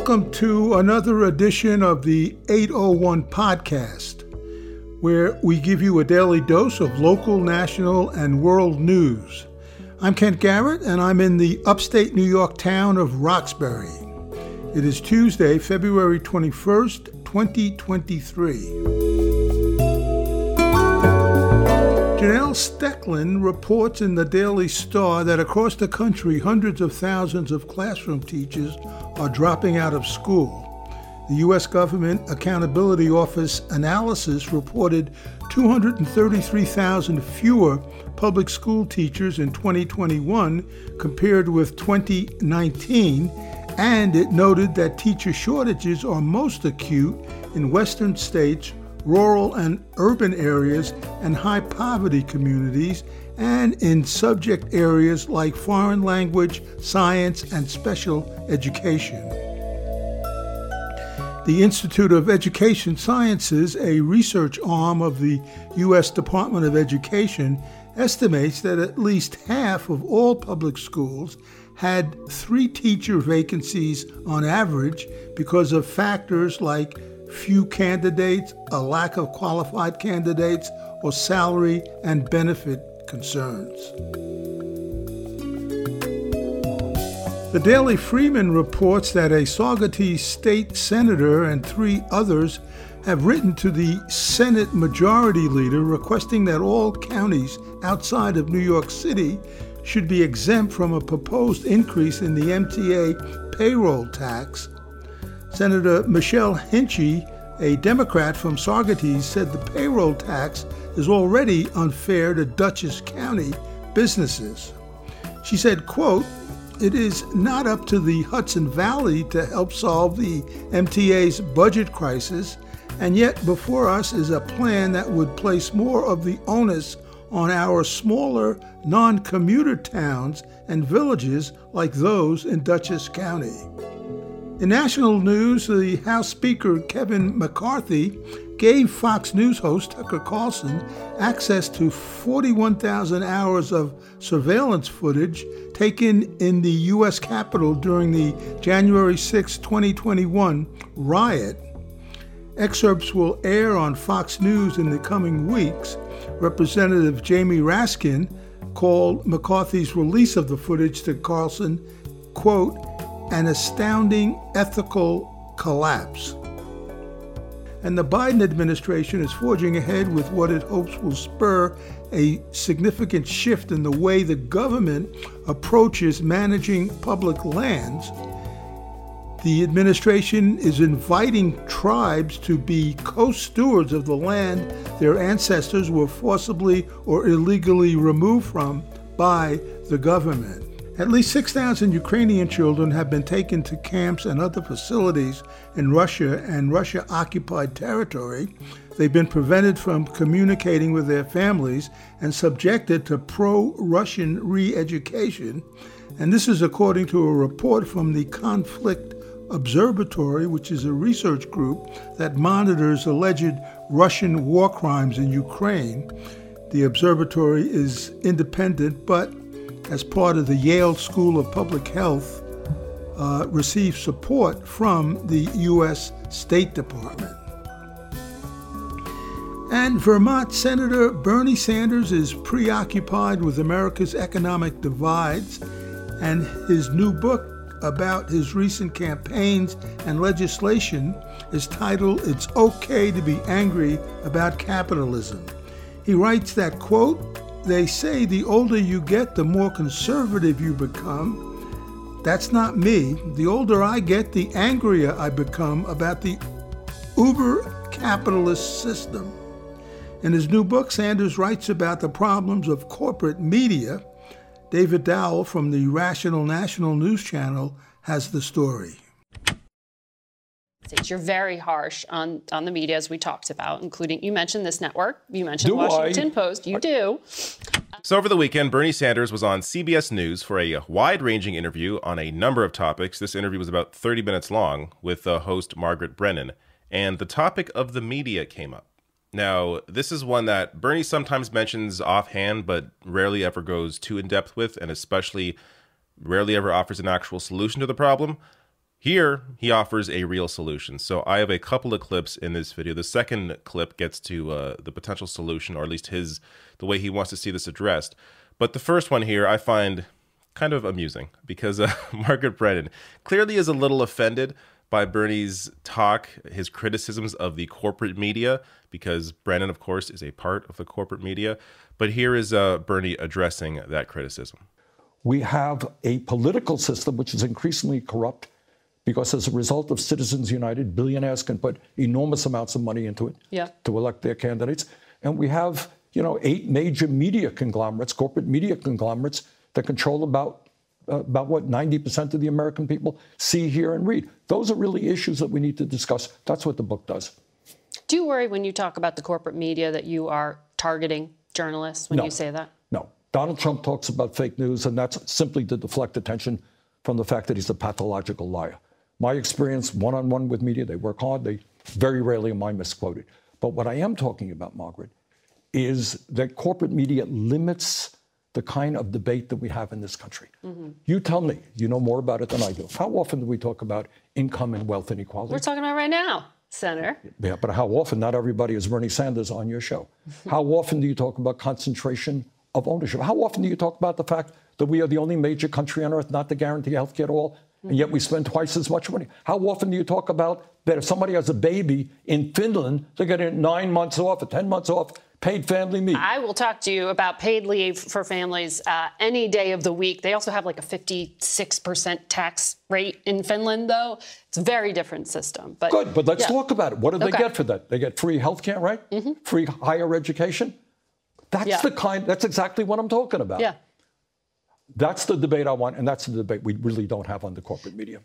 Welcome to another edition of the 801 podcast, where we give you a daily dose of local, national, and world news. I'm Kent Garrett, and I'm in the upstate New York town of Roxbury. It is Tuesday, February 21st, 2023. Janelle Stecklin reports in the Daily Star that across the country, hundreds of thousands of classroom teachers are dropping out of school. The U.S. Government Accountability Office analysis reported 233,000 fewer public school teachers in 2021 compared with 2019, and it noted that teacher shortages are most acute in western states rural and urban areas and high poverty communities, and in subject areas like foreign language, science, and special education. The Institute of Education Sciences, a research arm of the U.S. Department of Education, estimates that at least half of all public schools had three teacher vacancies on average because of factors like few candidates, a lack of qualified candidates, or salary and benefit concerns. The Daily Freeman reports that a Saugerties state senator and three others have written to the Senate Majority Leader requesting that all counties outside of New York City should be exempt from a proposed increase in the MTA payroll tax Senator Michelle Hinchey, a Democrat from Saugerties, said the payroll tax is already unfair to Dutchess County businesses. She said, quote, it is not up to the Hudson Valley to help solve the MTA's budget crisis, and yet before us is a plan that would place more of the onus on our smaller, non commuter towns and villages like those in Dutchess County. In national news, the House Speaker Kevin McCarthy gave Fox News host Tucker Carlson access to 41,000 hours of surveillance footage taken in the U.S. Capitol during the January 6, 2021 riot. Excerpts will air on Fox News in the coming weeks. Representative Jamie Raskin called McCarthy's release of the footage to Carlson, quote, an astounding ethical collapse. And the Biden administration is forging ahead with what it hopes will spur a significant shift in the way the government approaches managing public lands. The administration is inviting tribes to be co stewards of the land their ancestors were forcibly or illegally removed from by the government. At least 6,000 Ukrainian children have been taken to camps and other facilities in Russia and Russia occupied territory. They've been prevented from communicating with their families and subjected to pro Russian re education. And this is according to a report from the Conflict Observatory, which is a research group that monitors alleged Russian war crimes in Ukraine. The observatory is independent but as part of the Yale School of Public Health, uh, received support from the U.S. State Department. And Vermont Senator Bernie Sanders is preoccupied with America's economic divides, and his new book about his recent campaigns and legislation is titled It's Okay to Be Angry About Capitalism. He writes that, quote, they say the older you get, the more conservative you become. That's not me. The older I get, the angrier I become about the uber capitalist system. In his new book, Sanders writes about the problems of corporate media. David Doel from the Rational National News Channel has the story. You're very harsh on, on the media, as we talked about, including you mentioned this network, you mentioned do Washington I? Post, you do. So, over the weekend, Bernie Sanders was on CBS News for a wide ranging interview on a number of topics. This interview was about 30 minutes long with the host Margaret Brennan, and the topic of the media came up. Now, this is one that Bernie sometimes mentions offhand, but rarely ever goes too in depth with, and especially rarely ever offers an actual solution to the problem. Here, he offers a real solution. So I have a couple of clips in this video. The second clip gets to uh, the potential solution, or at least his the way he wants to see this addressed. But the first one here, I find kind of amusing because uh, Margaret Brennan clearly is a little offended by Bernie's talk, his criticisms of the corporate media, because Brennan, of course, is a part of the corporate media. But here is uh, Bernie addressing that criticism. We have a political system which is increasingly corrupt because as a result of Citizens United, billionaires can put enormous amounts of money into it yeah. to elect their candidates. And we have, you know, eight major media conglomerates, corporate media conglomerates that control about uh, about what 90% of the American people see, hear, and read. Those are really issues that we need to discuss. That's what the book does. Do you worry when you talk about the corporate media that you are targeting journalists when no. you say that? No. Donald Trump talks about fake news, and that's simply to deflect attention from the fact that he's a pathological liar. My experience one on one with media, they work hard, they very rarely am I misquoted. But what I am talking about, Margaret, is that corporate media limits the kind of debate that we have in this country. Mm-hmm. You tell me, you know more about it than I do. How often do we talk about income and wealth inequality? We're talking about right now, Senator. Yeah, but how often? Not everybody is Bernie Sanders on your show. how often do you talk about concentration of ownership? How often do you talk about the fact that we are the only major country on earth not to guarantee health care at all and yet we spend twice as much money. How often do you talk about that if somebody has a baby in Finland, they're getting nine months off or 10 months off paid family leave? I will talk to you about paid leave for families uh, any day of the week. They also have like a 56% tax rate in Finland, though. It's a very different system. But Good, but let's yeah. talk about it. What do they okay. get for that? They get free health care, right? Mm-hmm. Free higher education. That's yeah. the kind, that's exactly what I'm talking about. Yeah. That's the debate I want, and that's the debate we really don't have on the corporate media.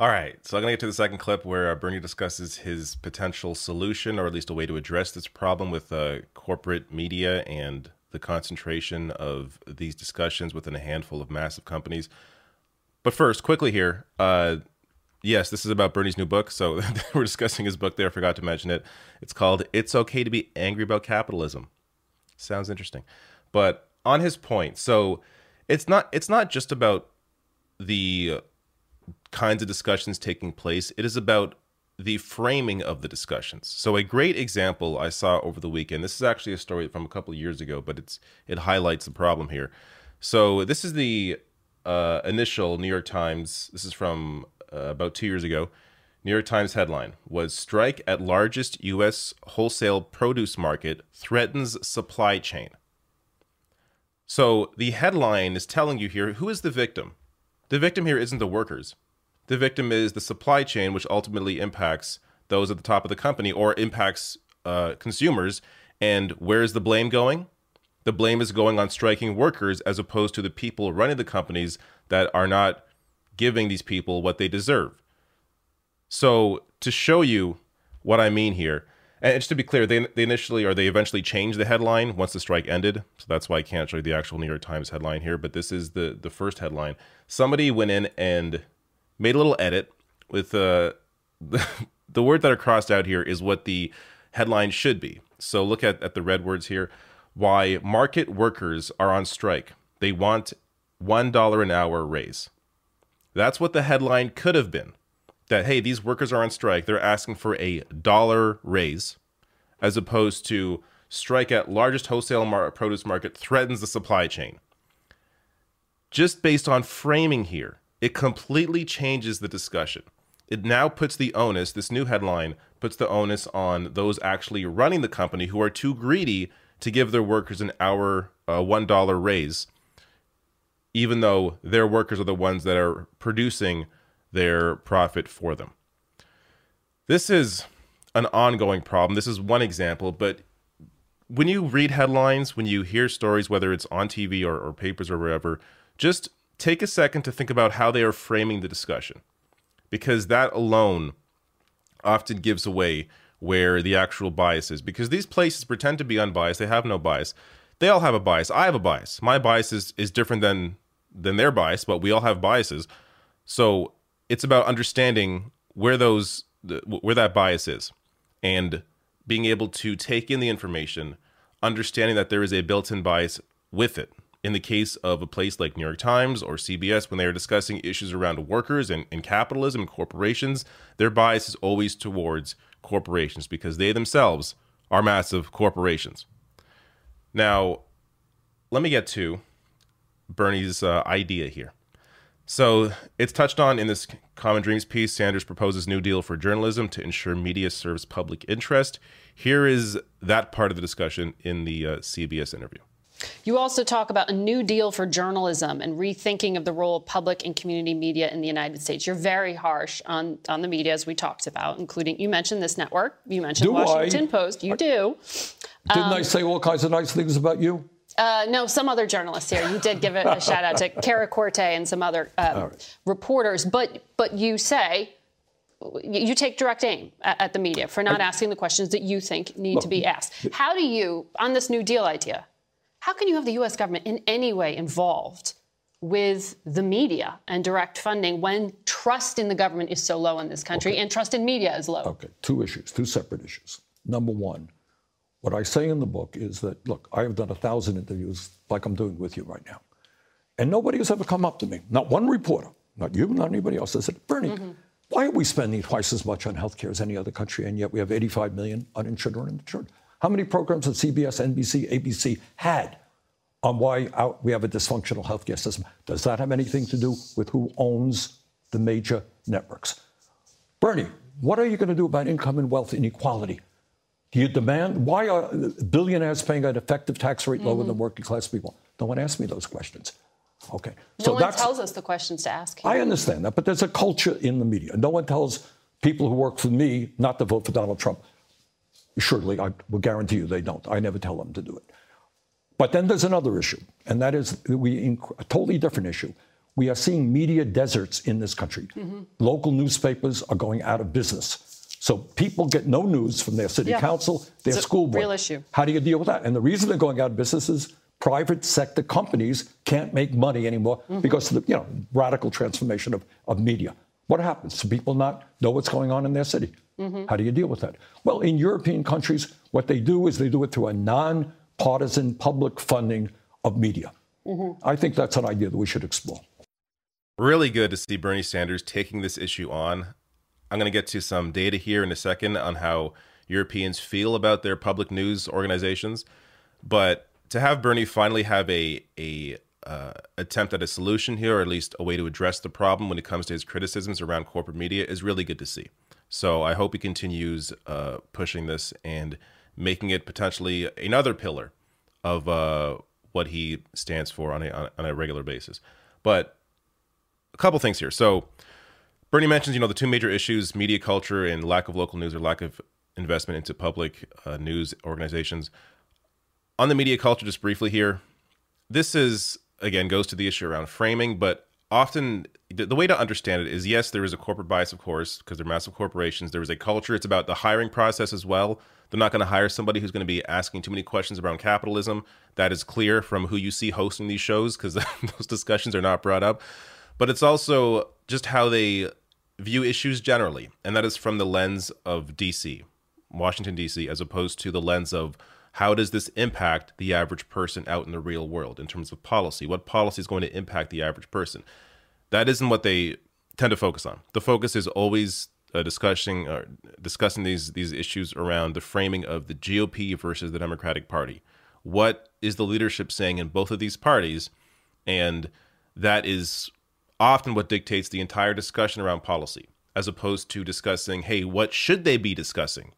All right, so I'm going to get to the second clip where uh, Bernie discusses his potential solution, or at least a way to address this problem with uh, corporate media and the concentration of these discussions within a handful of massive companies. But first, quickly here, uh, yes, this is about Bernie's new book. So we're discussing his book there. I forgot to mention it. It's called "It's Okay to Be Angry About Capitalism." Sounds interesting, but on his point, so it's not it's not just about the kinds of discussions taking place. It is about the framing of the discussions. So a great example I saw over the weekend. This is actually a story from a couple of years ago, but it's it highlights the problem here. So this is the uh, initial New York Times. This is from uh, about two years ago. New York Times headline was Strike at largest U.S. wholesale produce market threatens supply chain. So the headline is telling you here who is the victim? The victim here isn't the workers. The victim is the supply chain, which ultimately impacts those at the top of the company or impacts uh, consumers. And where is the blame going? The blame is going on striking workers as opposed to the people running the companies that are not giving these people what they deserve. So, to show you what I mean here, and just to be clear, they, they initially or they eventually changed the headline once the strike ended. So that's why I can't show you the actual New York Times headline here. But this is the the first headline. Somebody went in and made a little edit with uh, the the word that are crossed out here is what the headline should be. So look at, at the red words here. Why market workers are on strike. They want one dollar an hour raise. That's what the headline could have been that hey, these workers are on strike. They're asking for a dollar raise, as opposed to strike at largest wholesale mar- produce market threatens the supply chain. Just based on framing here, it completely changes the discussion. It now puts the onus, this new headline puts the onus on those actually running the company who are too greedy to give their workers an hour, uh, $1 raise, even though their workers are the ones that are producing their profit for them. This is an ongoing problem. This is one example, but when you read headlines, when you hear stories, whether it's on TV or, or papers or wherever, just take a second to think about how they are framing the discussion, because that alone often gives away where the actual bias is. Because these places pretend to be unbiased, they have no bias. They all have a bias. I have a bias. My bias is, is different than than their bias, but we all have biases. So it's about understanding where those where that bias is and being able to take in the information understanding that there is a built-in bias with it in the case of a place like New York Times or CBS, when they are discussing issues around workers and, and capitalism and corporations, their bias is always towards corporations because they themselves are massive corporations. Now, let me get to Bernie's uh, idea here. So it's touched on in this Common Dreams piece. Sanders proposes new deal for journalism to ensure media serves public interest. Here is that part of the discussion in the uh, CBS interview. You also talk about a new deal for journalism and rethinking of the role of public and community media in the United States. You're very harsh on, on the media, as we talked about, including you mentioned this network, you mentioned do Washington I? Post. You do. Didn't um, I say all kinds of nice things about you? Uh, no, some other journalists here. You did give a, shout out to Cara Korte and some other uh, right. reporters, but but you say you take direct aim at, at the media for not I, asking the questions that you think need well, to be asked. How do you, on this New Deal idea, how can you have the U.S. government in any way involved with the media and direct funding when trust in the government is so low in this country okay. and trust in media is low? Okay, two issues, two separate issues. Number one, what I say in the book is that, look, I have done a thousand interviews like I'm doing with you right now. And nobody has ever come up to me, not one reporter, not you, not anybody else, that said, Bernie, mm-hmm. why are we spending twice as much on health care as any other country, and yet we have 85 million uninsured or uninsured? How many programs have CBS, NBC, ABC had on why we have a dysfunctional healthcare system? Does that have anything to do with who owns the major networks? Bernie, what are you going to do about income and wealth inequality? Do you demand why are billionaires paying an effective tax rate lower mm-hmm. than working class people? No one asks me those questions. Okay. No so one tells us the questions to ask. Here. I understand that, but there's a culture in the media. No one tells people who work for me not to vote for Donald Trump. Surely, I will guarantee you they don't. I never tell them to do it. But then there's another issue, and that is we a totally different issue. We are seeing media deserts in this country. Mm-hmm. Local newspapers are going out of business. So people get no news from their city yeah. council, their it's school board. Real issue. How do you deal with that? And the reason they're going out of business is private sector companies can't make money anymore mm-hmm. because of the you know radical transformation of, of media. What happens? Do people not know what's going on in their city? Mm-hmm. How do you deal with that? Well, in European countries, what they do is they do it through a non-partisan public funding of media. Mm-hmm. I think that's an idea that we should explore. Really good to see Bernie Sanders taking this issue on. I'm going to get to some data here in a second on how Europeans feel about their public news organizations. But to have Bernie finally have a a uh, attempt at a solution here, or at least a way to address the problem when it comes to his criticisms around corporate media, is really good to see. So I hope he continues uh, pushing this and making it potentially another pillar of uh, what he stands for on a on a regular basis. But a couple things here. So Bernie mentions, you know, the two major issues: media culture and lack of local news or lack of investment into public uh, news organizations. On the media culture, just briefly here, this is again goes to the issue around framing, but often the way to understand it is yes, there is a corporate bias, of course, because they're massive corporations. There is a culture. It's about the hiring process as well. They're not going to hire somebody who's going to be asking too many questions around capitalism. That is clear from who you see hosting these shows because those discussions are not brought up. But it's also just how they view issues generally, and that is from the lens of DC, Washington, D.C., as opposed to the lens of how does this impact the average person out in the real world in terms of policy? What policy is going to impact the average person? That isn't what they tend to focus on. The focus is always uh, discussing or discussing these these issues around the framing of the GOP versus the Democratic Party. What is the leadership saying in both of these parties? And that is often what dictates the entire discussion around policy, as opposed to discussing, hey, what should they be discussing?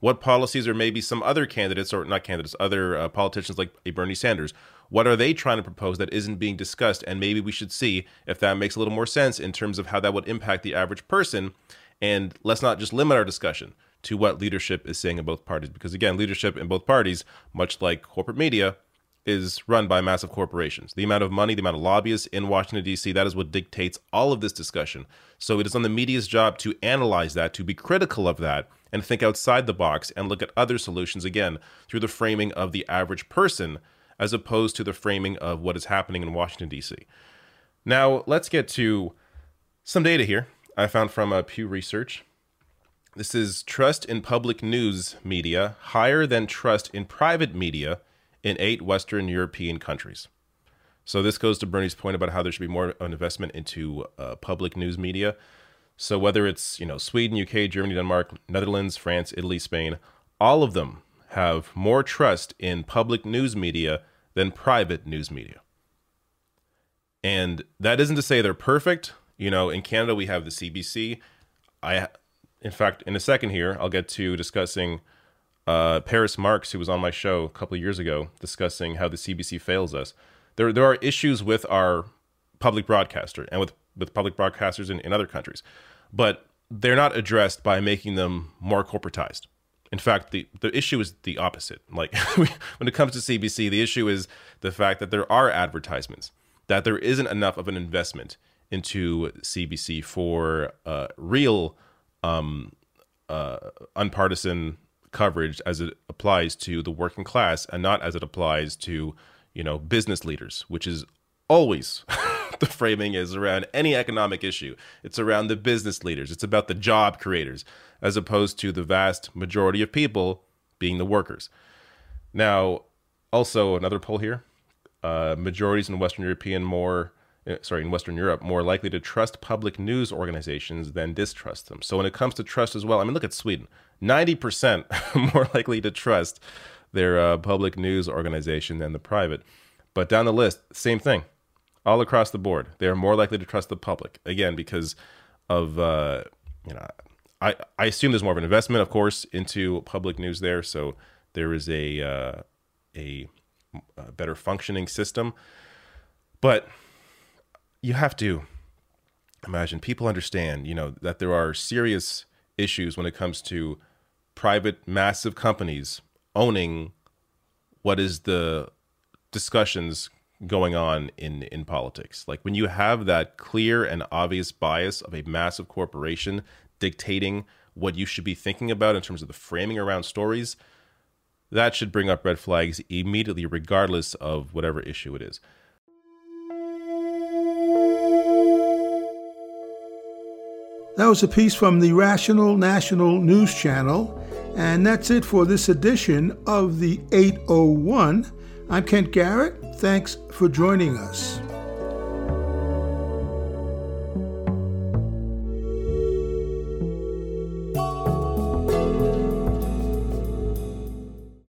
What policies or maybe some other candidates, or not candidates, other uh, politicians like a Bernie Sanders, what are they trying to propose that isn't being discussed? And maybe we should see if that makes a little more sense in terms of how that would impact the average person. And let's not just limit our discussion to what leadership is saying in both parties. Because again, leadership in both parties, much like corporate media, is run by massive corporations. The amount of money, the amount of lobbyists in Washington, D.C., that is what dictates all of this discussion. So it is on the media's job to analyze that, to be critical of that, and think outside the box and look at other solutions again through the framing of the average person as opposed to the framing of what is happening in Washington, D.C. Now, let's get to some data here I found from uh, Pew Research. This is trust in public news media higher than trust in private media in eight Western European countries. So this goes to Bernie's point about how there should be more investment into uh, public news media. So whether it's you know Sweden, UK, Germany, Denmark, Netherlands, France, Italy, Spain, all of them have more trust in public news media than private news media. And that isn't to say they're perfect. You know, in Canada we have the CBC. I, in fact, in a second here, I'll get to discussing uh, Paris Marx, who was on my show a couple years ago, discussing how the CBC fails us. There, there are issues with our public broadcaster and with, with public broadcasters in, in other countries, but they're not addressed by making them more corporatized. In fact, the, the issue is the opposite. Like when it comes to CBC, the issue is the fact that there are advertisements, that there isn't enough of an investment into CBC for uh, real um, uh, unpartisan coverage as it applies to the working class and not as it applies to you know business leaders, which is always the framing is around any economic issue. It's around the business leaders. It's about the job creators as opposed to the vast majority of people being the workers. Now, also another poll here: uh, majorities in Western European more, sorry, in Western Europe more likely to trust public news organizations than distrust them. So when it comes to trust as well, I mean, look at Sweden: ninety percent more likely to trust their uh, public news organization than the private. But down the list, same thing, all across the board. They are more likely to trust the public again because of uh, you know I, I assume there's more of an investment, of course, into public news there. So there is a, uh, a, a better functioning system. But you have to imagine people understand, you know, that there are serious issues when it comes to private, massive companies owning what is the discussions going on in in politics. Like when you have that clear and obvious bias of a massive corporation dictating what you should be thinking about in terms of the framing around stories, that should bring up red flags immediately, regardless of whatever issue it is. That was a piece from the Rational National News Channel, and that's it for this edition of the 801. I'm Kent Garrett. Thanks for joining us.